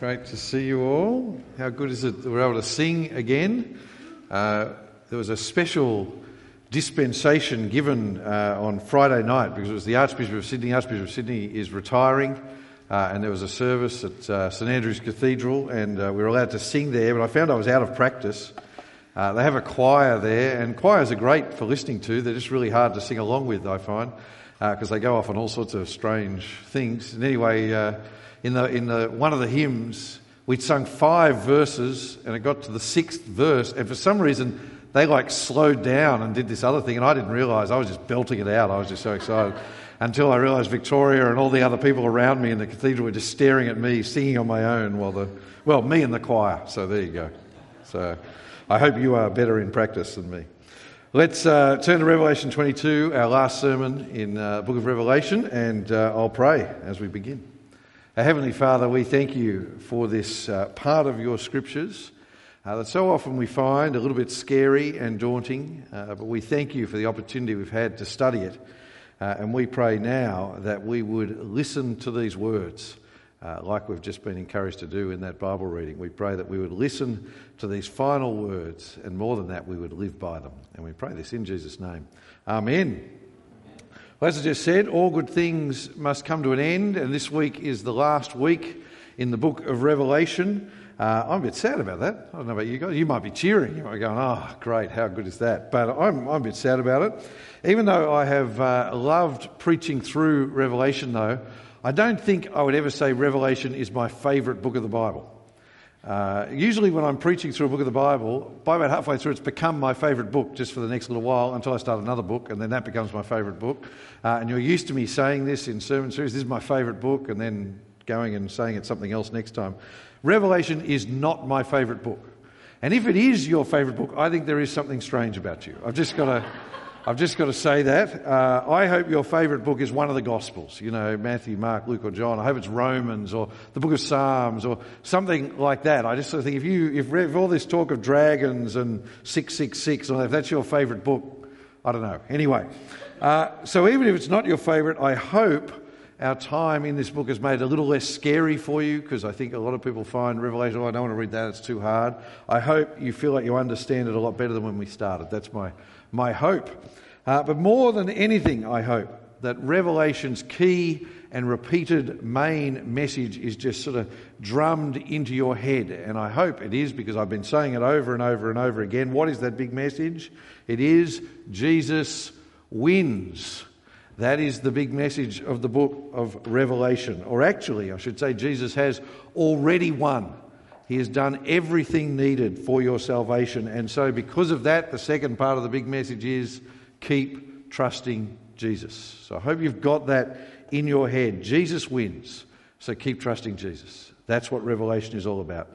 Great to see you all. How good is it that we're able to sing again? Uh, there was a special dispensation given uh, on Friday night because it was the Archbishop of Sydney. Archbishop of Sydney is retiring, uh, and there was a service at uh, St Andrew's Cathedral, and uh, we were allowed to sing there. But I found I was out of practice. Uh, they have a choir there, and choirs are great for listening to. They're just really hard to sing along with, I find, because they go off on all sorts of strange things. And anyway in, the, in the, one of the hymns, we'd sung five verses and it got to the sixth verse, and for some reason, they like slowed down and did this other thing, and I didn't realise. I was just belting it out. I was just so excited. Until I realised Victoria and all the other people around me in the cathedral were just staring at me, singing on my own, while the, well, me and the choir. So there you go. So I hope you are better in practice than me. Let's uh, turn to Revelation 22, our last sermon in uh, book of Revelation, and uh, I'll pray as we begin. Our Heavenly Father, we thank you for this uh, part of your scriptures uh, that so often we find a little bit scary and daunting, uh, but we thank you for the opportunity we've had to study it. Uh, and we pray now that we would listen to these words. Uh, like we've just been encouraged to do in that Bible reading. We pray that we would listen to these final words, and more than that, we would live by them. And we pray this in Jesus' name. Amen. Well, as I just said, all good things must come to an end, and this week is the last week in the book of Revelation. Uh, I'm a bit sad about that. I don't know about you guys. You might be cheering. You might be going, oh, great, how good is that? But I'm, I'm a bit sad about it. Even though I have uh, loved preaching through Revelation, though, I don't think I would ever say Revelation is my favourite book of the Bible. Uh, usually, when I'm preaching through a book of the Bible, by about halfway through, it's become my favourite book just for the next little while until I start another book, and then that becomes my favourite book. Uh, and you're used to me saying this in sermon series this is my favourite book, and then going and saying it's something else next time. Revelation is not my favourite book. And if it is your favourite book, I think there is something strange about you. I've just got to. I've just got to say that. Uh, I hope your favourite book is one of the Gospels, you know, Matthew, Mark, Luke, or John. I hope it's Romans or the book of Psalms or something like that. I just sort of think if you, if, if all this talk of dragons and 666, if that's your favourite book, I don't know. Anyway, uh, so even if it's not your favourite, I hope our time in this book has made a little less scary for you because I think a lot of people find Revelation, oh, I don't want to read that, it's too hard. I hope you feel like you understand it a lot better than when we started. That's my, my hope. Uh, but more than anything, I hope that Revelation's key and repeated main message is just sort of drummed into your head. And I hope it is because I've been saying it over and over and over again. What is that big message? It is Jesus wins. That is the big message of the book of Revelation. Or actually, I should say, Jesus has already won. He has done everything needed for your salvation. And so, because of that, the second part of the big message is keep trusting Jesus. So I hope you've got that in your head. Jesus wins, so keep trusting Jesus. That's what Revelation is all about.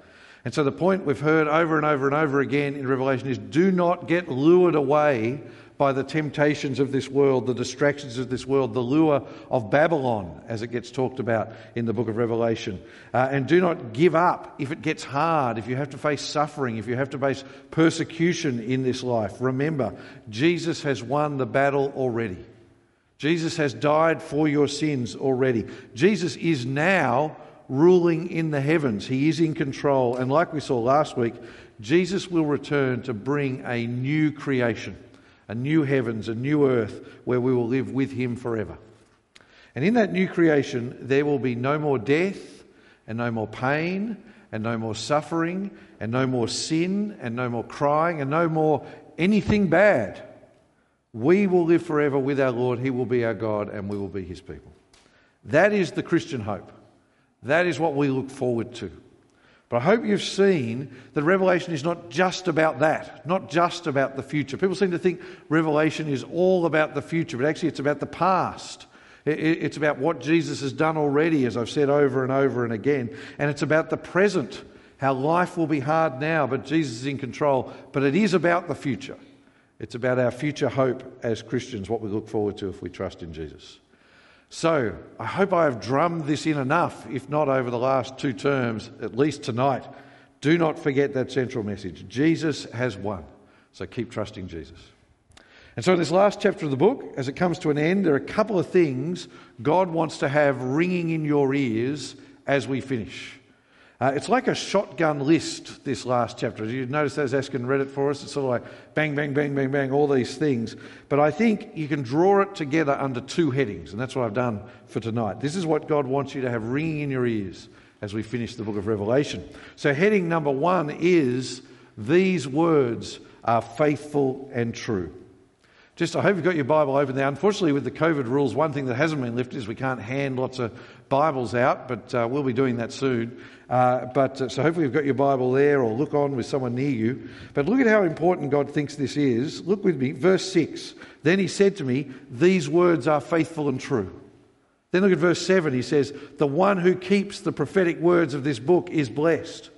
And so the point we've heard over and over and over again in Revelation is do not get lured away by the temptations of this world, the distractions of this world, the lure of Babylon, as it gets talked about in the book of Revelation. Uh, and do not give up if it gets hard, if you have to face suffering, if you have to face persecution in this life. Remember, Jesus has won the battle already. Jesus has died for your sins already. Jesus is now ruling in the heavens. He is in control. And like we saw last week, Jesus will return to bring a new creation a new heavens, a new earth where we will live with Him forever. And in that new creation, there will be no more death, and no more pain, and no more suffering, and no more sin, and no more crying, and no more anything bad. We will live forever with our Lord. He will be our God, and we will be His people. That is the Christian hope. That is what we look forward to. But I hope you've seen that Revelation is not just about that, not just about the future. People seem to think Revelation is all about the future, but actually it's about the past. It's about what Jesus has done already, as I've said over and over and again. And it's about the present, how life will be hard now, but Jesus is in control. But it is about the future. It's about our future hope as Christians, what we look forward to if we trust in Jesus. So, I hope I have drummed this in enough, if not over the last two terms, at least tonight. Do not forget that central message. Jesus has won. So keep trusting Jesus. And so, in this last chapter of the book, as it comes to an end, there are a couple of things God wants to have ringing in your ears as we finish. Uh, it's like a shotgun list, this last chapter. You notice as Askin read it for us, it's sort of like bang, bang, bang, bang, bang, all these things. But I think you can draw it together under two headings, and that's what I've done for tonight. This is what God wants you to have ringing in your ears as we finish the book of Revelation. So, heading number one is These words are faithful and true. Just, I hope you've got your Bible open there. Unfortunately, with the COVID rules, one thing that hasn't been lifted is we can't hand lots of Bibles out, but uh, we'll be doing that soon. Uh, but uh, so hopefully you've got your Bible there, or look on with someone near you. But look at how important God thinks this is. Look with me, verse six. Then he said to me, "These words are faithful and true." Then look at verse seven. He says, "The one who keeps the prophetic words of this book is blessed."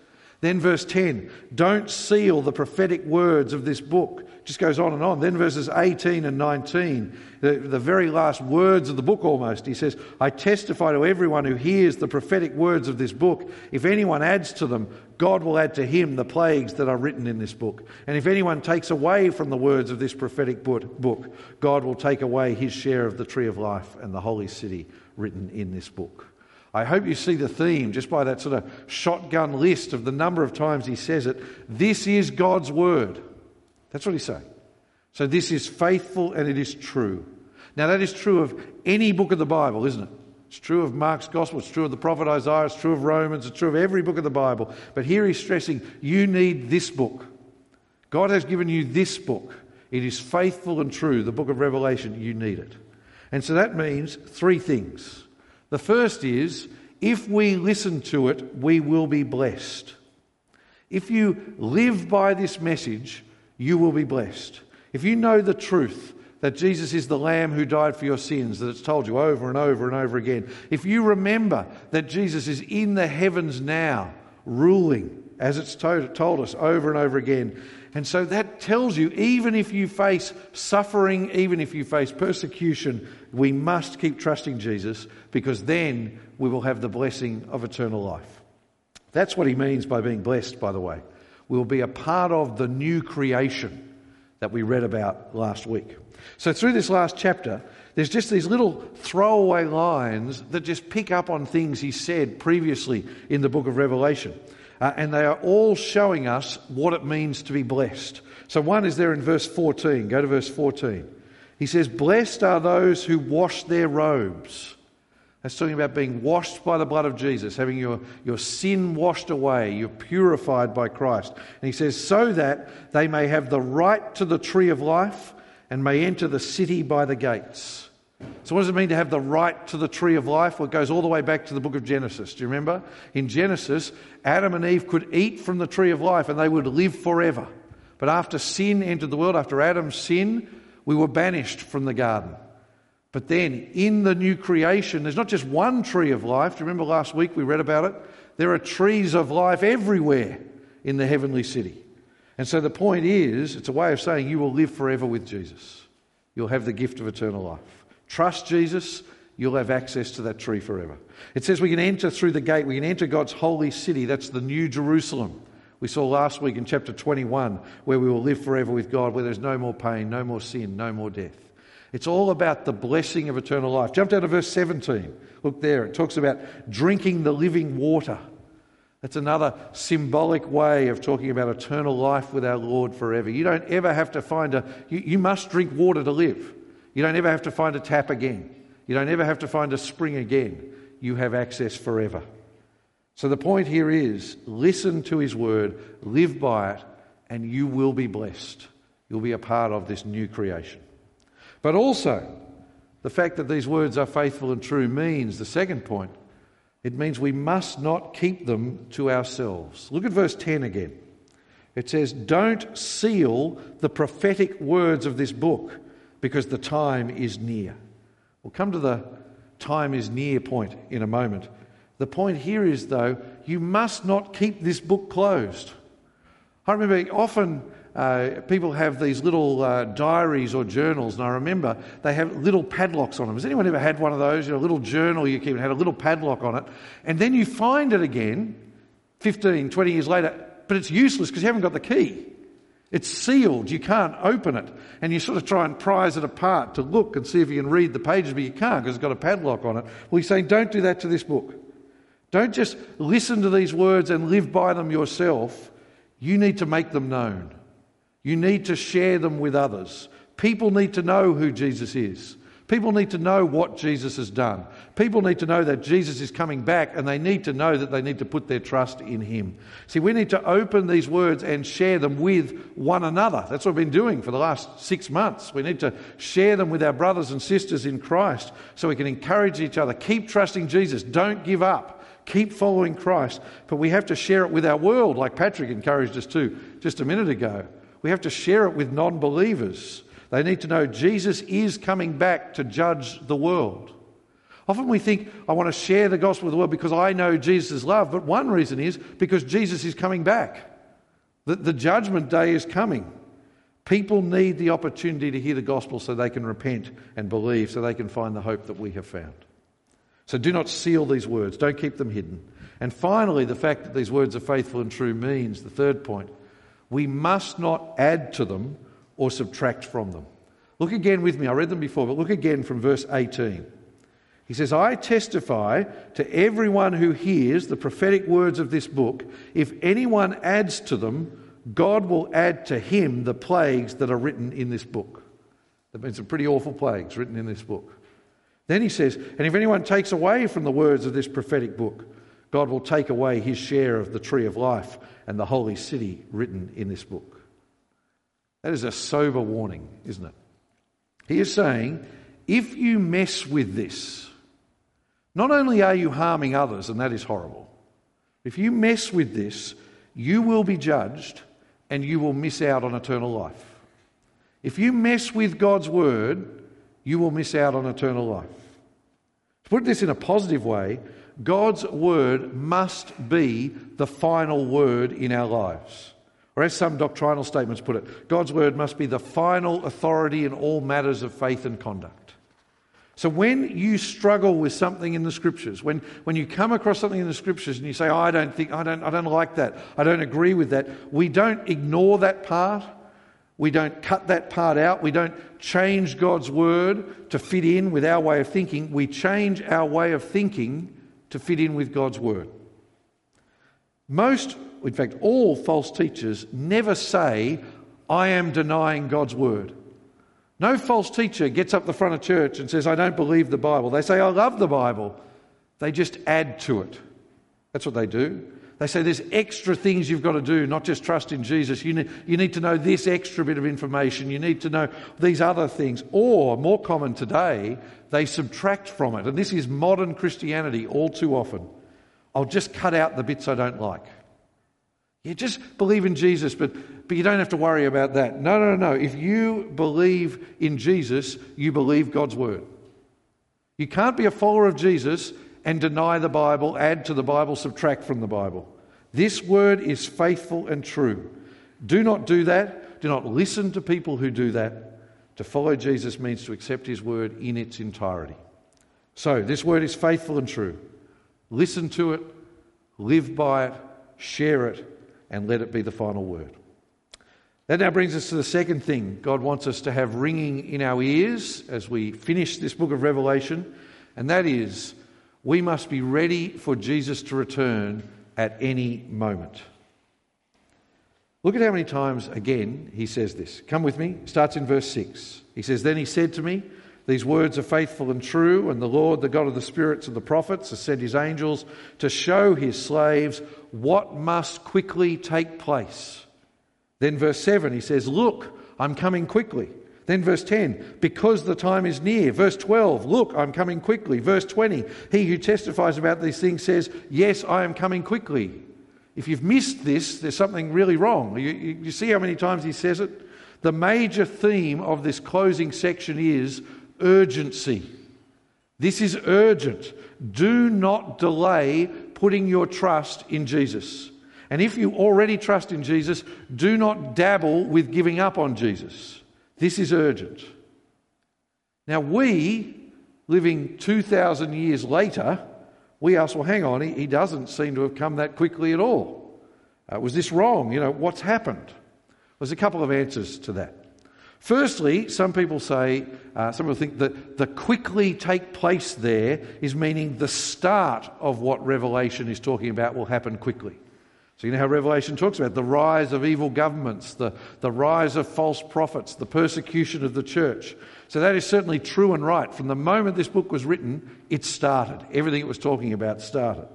Then verse 10, don't seal the prophetic words of this book. Just goes on and on. Then verses 18 and 19, the, the very last words of the book almost, he says, I testify to everyone who hears the prophetic words of this book. If anyone adds to them, God will add to him the plagues that are written in this book. And if anyone takes away from the words of this prophetic book, God will take away his share of the tree of life and the holy city written in this book. I hope you see the theme just by that sort of shotgun list of the number of times he says it. This is God's word. That's what he's saying. So this is faithful and it is true. Now, that is true of any book of the Bible, isn't it? It's true of Mark's gospel, it's true of the prophet Isaiah, it's true of Romans, it's true of every book of the Bible. But here he's stressing you need this book. God has given you this book. It is faithful and true, the book of Revelation. You need it. And so that means three things. The first is if we listen to it, we will be blessed. If you live by this message, you will be blessed. If you know the truth that Jesus is the Lamb who died for your sins, that it's told you over and over and over again, if you remember that Jesus is in the heavens now, ruling, as it's told us over and over again, and so that tells you, even if you face suffering, even if you face persecution, we must keep trusting Jesus because then we will have the blessing of eternal life. That's what he means by being blessed, by the way. We'll be a part of the new creation that we read about last week. So, through this last chapter, there's just these little throwaway lines that just pick up on things he said previously in the book of Revelation. Uh, and they are all showing us what it means to be blessed. So one is there in verse 14. Go to verse 14. He says, Blessed are those who wash their robes. That's talking about being washed by the blood of Jesus, having your, your sin washed away. You're purified by Christ. And he says, So that they may have the right to the tree of life and may enter the city by the gates. So, what does it mean to have the right to the tree of life? Well, it goes all the way back to the book of Genesis. Do you remember? In Genesis, Adam and Eve could eat from the tree of life and they would live forever. But after sin entered the world, after Adam's sin, we were banished from the garden. But then, in the new creation, there's not just one tree of life. Do you remember last week we read about it? There are trees of life everywhere in the heavenly city. And so the point is, it's a way of saying you will live forever with Jesus. You'll have the gift of eternal life. Trust Jesus, you'll have access to that tree forever. It says we can enter through the gate, we can enter God's holy city. That's the New Jerusalem. We saw last week in chapter 21 where we will live forever with God, where there's no more pain, no more sin, no more death. It's all about the blessing of eternal life. Jump down to verse 17. Look there. It talks about drinking the living water. That's another symbolic way of talking about eternal life with our Lord forever. You don't ever have to find a, you, you must drink water to live. You don't ever have to find a tap again. You don't ever have to find a spring again. You have access forever. So the point here is listen to his word, live by it, and you will be blessed. You'll be a part of this new creation. But also, the fact that these words are faithful and true means the second point it means we must not keep them to ourselves. Look at verse 10 again. It says, Don't seal the prophetic words of this book because the time is near. We'll come to the time is near point in a moment. The point here is, though, you must not keep this book closed. I remember often uh, people have these little uh, diaries or journals, and I remember they have little padlocks on them. Has anyone ever had one of those? You know, a little journal you keep and had a little padlock on it, and then you find it again 15, 20 years later, but it's useless because you haven't got the key. It's sealed. You can't open it. And you sort of try and prise it apart to look and see if you can read the pages, but you can't because it's got a padlock on it. Well, he's saying, don't do that to this book. Don't just listen to these words and live by them yourself. You need to make them known. You need to share them with others. People need to know who Jesus is. People need to know what Jesus has done. People need to know that Jesus is coming back and they need to know that they need to put their trust in Him. See, we need to open these words and share them with one another. That's what we've been doing for the last six months. We need to share them with our brothers and sisters in Christ so we can encourage each other. Keep trusting Jesus. Don't give up. Keep following Christ. But we have to share it with our world, like Patrick encouraged us to just a minute ago. We have to share it with non believers. They need to know Jesus is coming back to judge the world. Often we think, I want to share the gospel with the world because I know Jesus' love, but one reason is because Jesus is coming back. The, the judgment day is coming. People need the opportunity to hear the gospel so they can repent and believe, so they can find the hope that we have found. So do not seal these words, don't keep them hidden. And finally, the fact that these words are faithful and true means the third point we must not add to them or subtract from them. Look again with me. I read them before, but look again from verse 18. He says, I testify to everyone who hears the prophetic words of this book. If anyone adds to them, God will add to him the plagues that are written in this book. That means some pretty awful plagues written in this book. Then he says, And if anyone takes away from the words of this prophetic book, God will take away his share of the tree of life and the holy city written in this book. That is a sober warning, isn't it? He is saying, if you mess with this, not only are you harming others, and that is horrible, if you mess with this, you will be judged and you will miss out on eternal life. If you mess with God's word, you will miss out on eternal life. To put this in a positive way, God's word must be the final word in our lives. Or, as some doctrinal statements put it, God's word must be the final authority in all matters of faith and conduct. So, when you struggle with something in the scriptures, when, when you come across something in the scriptures and you say, oh, I don't think, I don't, I don't like that, I don't agree with that, we don't ignore that part. We don't cut that part out. We don't change God's word to fit in with our way of thinking. We change our way of thinking to fit in with God's word. Most in fact, all false teachers never say, I am denying God's word. No false teacher gets up the front of church and says, I don't believe the Bible. They say, I love the Bible. They just add to it. That's what they do. They say there's extra things you've got to do, not just trust in Jesus. You need, you need to know this extra bit of information. You need to know these other things. Or, more common today, they subtract from it. And this is modern Christianity all too often. I'll just cut out the bits I don't like. You just believe in Jesus, but, but you don't have to worry about that. No, no, no. If you believe in Jesus, you believe God's word. You can't be a follower of Jesus and deny the Bible, add to the Bible, subtract from the Bible. This word is faithful and true. Do not do that. Do not listen to people who do that. To follow Jesus means to accept his word in its entirety. So, this word is faithful and true. Listen to it, live by it, share it, and let it be the final word. That now brings us to the second thing God wants us to have ringing in our ears as we finish this book of Revelation, and that is we must be ready for Jesus to return at any moment. Look at how many times, again, he says this. Come with me. Starts in verse 6. He says, Then he said to me, these words are faithful and true, and the Lord, the God of the spirits of the prophets, has sent his angels to show his slaves what must quickly take place. Then, verse 7, he says, Look, I'm coming quickly. Then, verse 10, because the time is near. Verse 12, look, I'm coming quickly. Verse 20, he who testifies about these things says, Yes, I am coming quickly. If you've missed this, there's something really wrong. You, you, you see how many times he says it? The major theme of this closing section is urgency. This is urgent. Do not delay putting your trust in Jesus. And if you already trust in Jesus, do not dabble with giving up on Jesus. This is urgent. Now, we, living 2,000 years later, we ask, well, hang on, he, he doesn't seem to have come that quickly at all. Uh, was this wrong? You know, what's happened? There's a couple of answers to that. Firstly, some people say, uh, some people think that the quickly take place there is meaning the start of what Revelation is talking about will happen quickly. So, you know how Revelation talks about the rise of evil governments, the, the rise of false prophets, the persecution of the church. So, that is certainly true and right. From the moment this book was written, it started. Everything it was talking about started.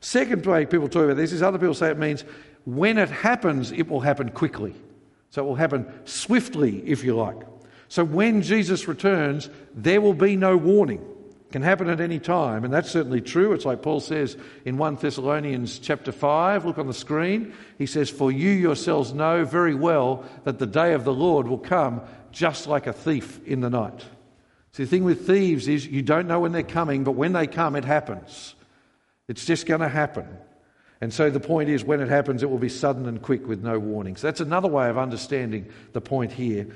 Second way people talk about this is other people say it means when it happens, it will happen quickly. So it will happen swiftly, if you like. So when Jesus returns, there will be no warning. Can happen at any time, and that's certainly true. It's like Paul says in 1 Thessalonians chapter 5, look on the screen. He says, For you yourselves know very well that the day of the Lord will come just like a thief in the night. See, the thing with thieves is you don't know when they're coming, but when they come, it happens. It's just going to happen. And so the point is, when it happens, it will be sudden and quick with no warning. So that's another way of understanding the point here.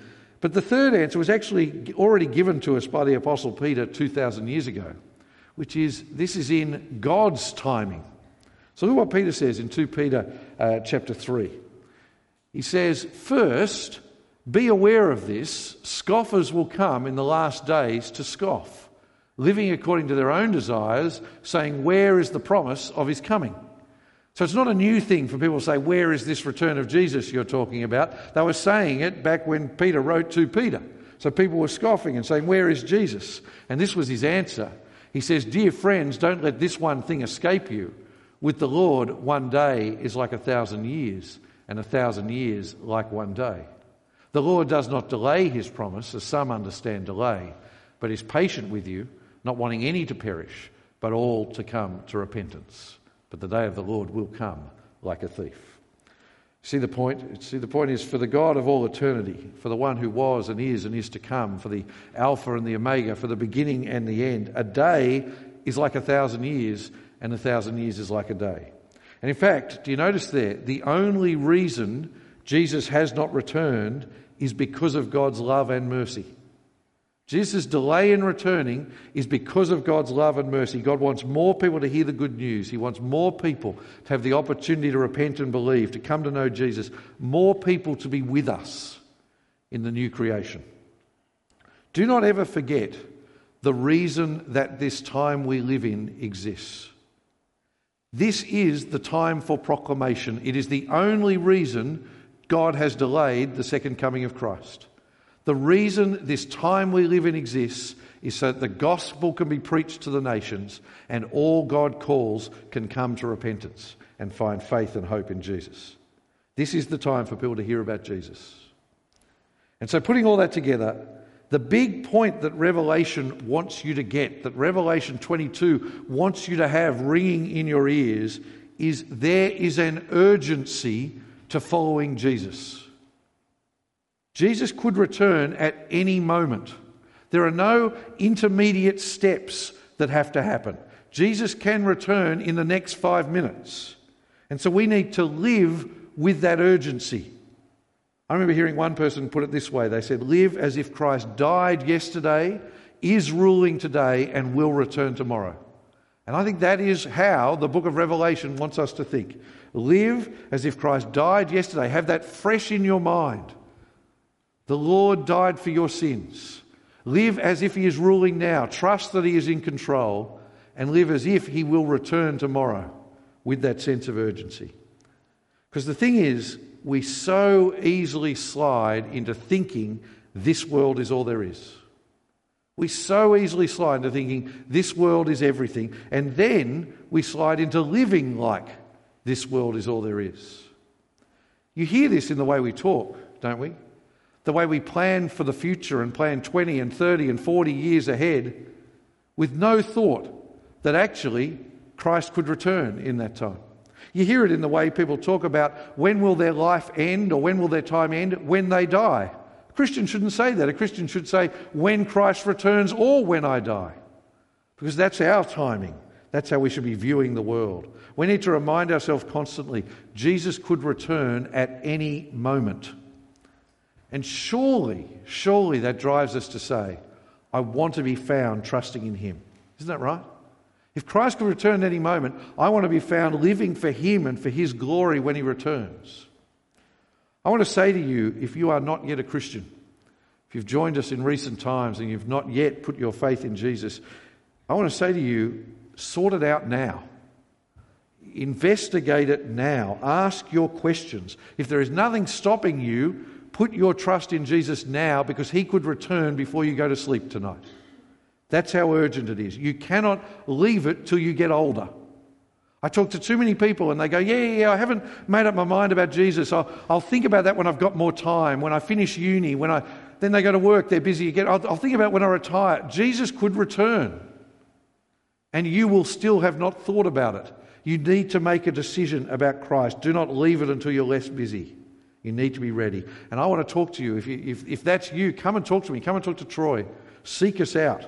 But the third answer was actually already given to us by the Apostle Peter 2,000 years ago, which is this is in God's timing. So look what Peter says in 2 Peter uh, chapter 3. He says, First, be aware of this scoffers will come in the last days to scoff, living according to their own desires, saying, Where is the promise of his coming? So it's not a new thing for people to say, Where is this return of Jesus you're talking about? They were saying it back when Peter wrote to Peter. So people were scoffing and saying, Where is Jesus? And this was his answer. He says, Dear friends, don't let this one thing escape you. With the Lord, one day is like a thousand years, and a thousand years like one day. The Lord does not delay his promise, as some understand delay, but is patient with you, not wanting any to perish, but all to come to repentance but the day of the Lord will come like a thief. See the point? See, the point is for the God of all eternity, for the one who was and is and is to come, for the Alpha and the Omega, for the beginning and the end, a day is like a thousand years, and a thousand years is like a day. And in fact, do you notice there, the only reason Jesus has not returned is because of God's love and mercy. Jesus' delay in returning is because of God's love and mercy. God wants more people to hear the good news. He wants more people to have the opportunity to repent and believe, to come to know Jesus, more people to be with us in the new creation. Do not ever forget the reason that this time we live in exists. This is the time for proclamation. It is the only reason God has delayed the second coming of Christ. The reason this time we live in exists is so that the gospel can be preached to the nations and all God calls can come to repentance and find faith and hope in Jesus. This is the time for people to hear about Jesus. And so, putting all that together, the big point that Revelation wants you to get, that Revelation 22 wants you to have ringing in your ears, is there is an urgency to following Jesus. Jesus could return at any moment. There are no intermediate steps that have to happen. Jesus can return in the next five minutes. And so we need to live with that urgency. I remember hearing one person put it this way they said, Live as if Christ died yesterday, is ruling today, and will return tomorrow. And I think that is how the book of Revelation wants us to think. Live as if Christ died yesterday. Have that fresh in your mind. The Lord died for your sins. Live as if He is ruling now. Trust that He is in control and live as if He will return tomorrow with that sense of urgency. Because the thing is, we so easily slide into thinking this world is all there is. We so easily slide into thinking this world is everything, and then we slide into living like this world is all there is. You hear this in the way we talk, don't we? The way we plan for the future and plan 20 and 30 and 40 years ahead with no thought that actually Christ could return in that time. You hear it in the way people talk about when will their life end or when will their time end when they die. A Christian shouldn't say that. A Christian should say when Christ returns or when I die. Because that's our timing. That's how we should be viewing the world. We need to remind ourselves constantly Jesus could return at any moment. And surely, surely that drives us to say, I want to be found trusting in Him. Isn't that right? If Christ could return at any moment, I want to be found living for Him and for His glory when He returns. I want to say to you, if you are not yet a Christian, if you've joined us in recent times and you've not yet put your faith in Jesus, I want to say to you, sort it out now. Investigate it now. Ask your questions. If there is nothing stopping you, put your trust in Jesus now because he could return before you go to sleep tonight. That's how urgent it is. You cannot leave it till you get older. I talk to too many people and they go, Yeah, yeah, yeah I haven't made up my mind about Jesus. I'll, I'll think about that when I've got more time, when I finish uni, when I. Then they go to work, they're busy again. I'll, I'll think about when I retire. Jesus could return and you will still have not thought about it. You need to make a decision about Christ. Do not leave it until you're less busy. You need to be ready. And I want to talk to you. If, you, if, if that's you, come and talk to me. Come and talk to Troy. Seek us out.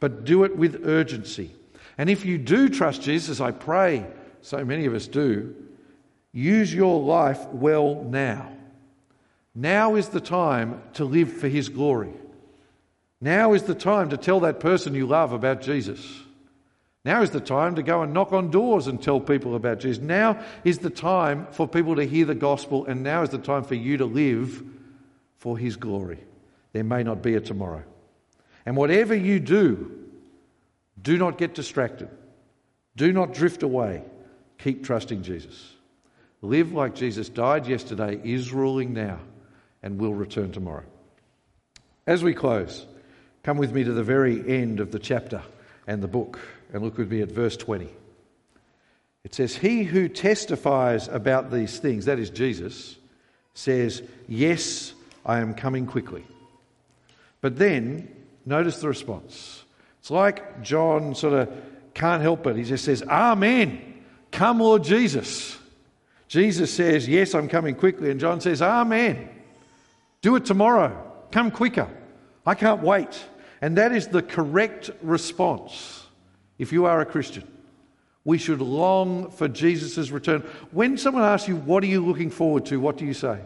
But do it with urgency. And if you do trust Jesus, I pray so many of us do, use your life well now. Now is the time to live for His glory. Now is the time to tell that person you love about Jesus. Now is the time to go and knock on doors and tell people about Jesus. Now is the time for people to hear the gospel, and now is the time for you to live for His glory. There may not be a tomorrow. And whatever you do, do not get distracted. Do not drift away. Keep trusting Jesus. Live like Jesus died yesterday, is ruling now, and will return tomorrow. As we close, come with me to the very end of the chapter and the book and look with me at verse 20. It says, He who testifies about these things, that is Jesus, says, Yes, I am coming quickly. But then, notice the response. It's like John sort of can't help it. He just says, Amen. Come, Lord Jesus. Jesus says, Yes, I'm coming quickly. And John says, Amen. Do it tomorrow. Come quicker. I can't wait. And that is the correct response if you are a Christian. We should long for Jesus' return. When someone asks you, What are you looking forward to? What do you say?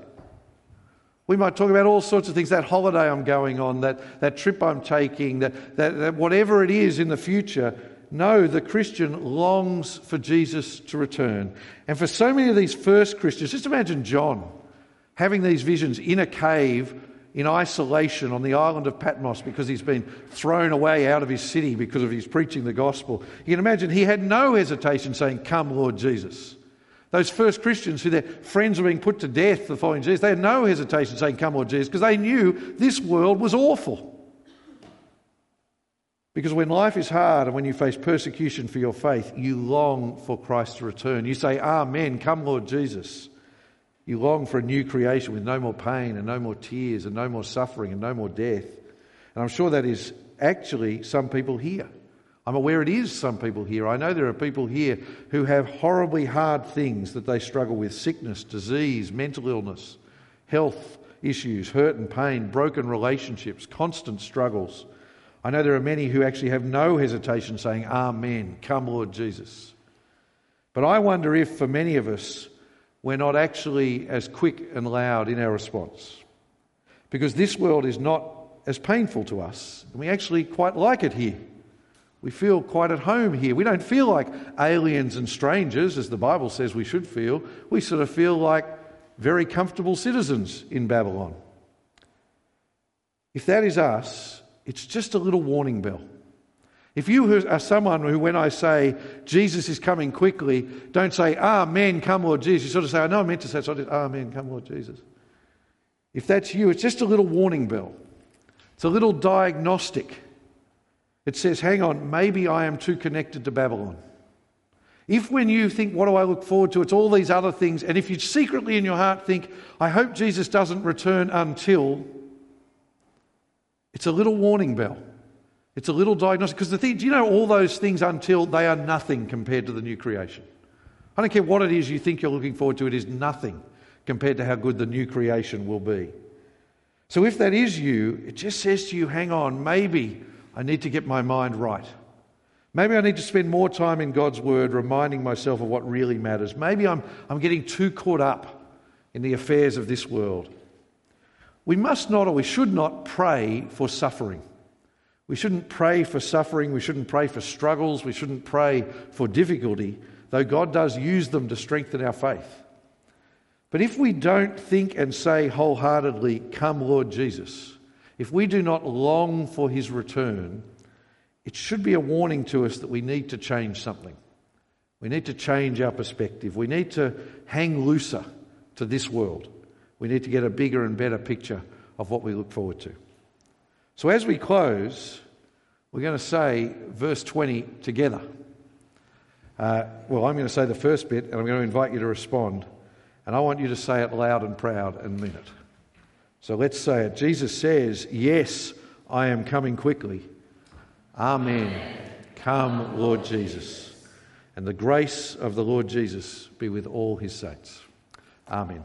We might talk about all sorts of things that holiday I'm going on, that, that trip I'm taking, that, that, that whatever it is in the future. No, the Christian longs for Jesus to return. And for so many of these first Christians, just imagine John having these visions in a cave in isolation on the island of Patmos because he's been thrown away out of his city because of his preaching the gospel. You can imagine he had no hesitation saying, Come, Lord Jesus. Those first Christians who their friends were being put to death for following Jesus, they had no hesitation saying, Come, Lord Jesus, because they knew this world was awful. Because when life is hard and when you face persecution for your faith, you long for Christ to return. You say, Amen, come, Lord Jesus. You long for a new creation with no more pain and no more tears and no more suffering and no more death. And I'm sure that is actually some people here. I'm aware it is some people here. I know there are people here who have horribly hard things that they struggle with sickness, disease, mental illness, health issues, hurt and pain, broken relationships, constant struggles. I know there are many who actually have no hesitation saying, Amen, come, Lord Jesus. But I wonder if for many of us, we're not actually as quick and loud in our response. Because this world is not as painful to us, and we actually quite like it here. We feel quite at home here. We don't feel like aliens and strangers, as the Bible says we should feel. We sort of feel like very comfortable citizens in Babylon. If that is us, it's just a little warning bell. If you are someone who, when I say Jesus is coming quickly, don't say, Amen, come Lord Jesus. You sort of say, I know I meant to say, so Amen, come Lord Jesus. If that's you, it's just a little warning bell. It's a little diagnostic. It says, hang on, maybe I am too connected to Babylon. If when you think, what do I look forward to, it's all these other things, and if you secretly in your heart think, I hope Jesus doesn't return until, it's a little warning bell. It's a little diagnostic. Because the thing, do you know all those things until they are nothing compared to the new creation? I don't care what it is you think you're looking forward to, it is nothing compared to how good the new creation will be. So if that is you, it just says to you, hang on, maybe I need to get my mind right. Maybe I need to spend more time in God's Word reminding myself of what really matters. Maybe I'm, I'm getting too caught up in the affairs of this world. We must not or we should not pray for suffering. We shouldn't pray for suffering. We shouldn't pray for struggles. We shouldn't pray for difficulty, though God does use them to strengthen our faith. But if we don't think and say wholeheartedly, Come, Lord Jesus, if we do not long for his return, it should be a warning to us that we need to change something. We need to change our perspective. We need to hang looser to this world. We need to get a bigger and better picture of what we look forward to. So, as we close, we're going to say verse 20 together. Uh, well, I'm going to say the first bit, and I'm going to invite you to respond. And I want you to say it loud and proud and mean it. So let's say it. Jesus says, Yes, I am coming quickly. Amen. Amen. Come, Lord Jesus. And the grace of the Lord Jesus be with all his saints. Amen.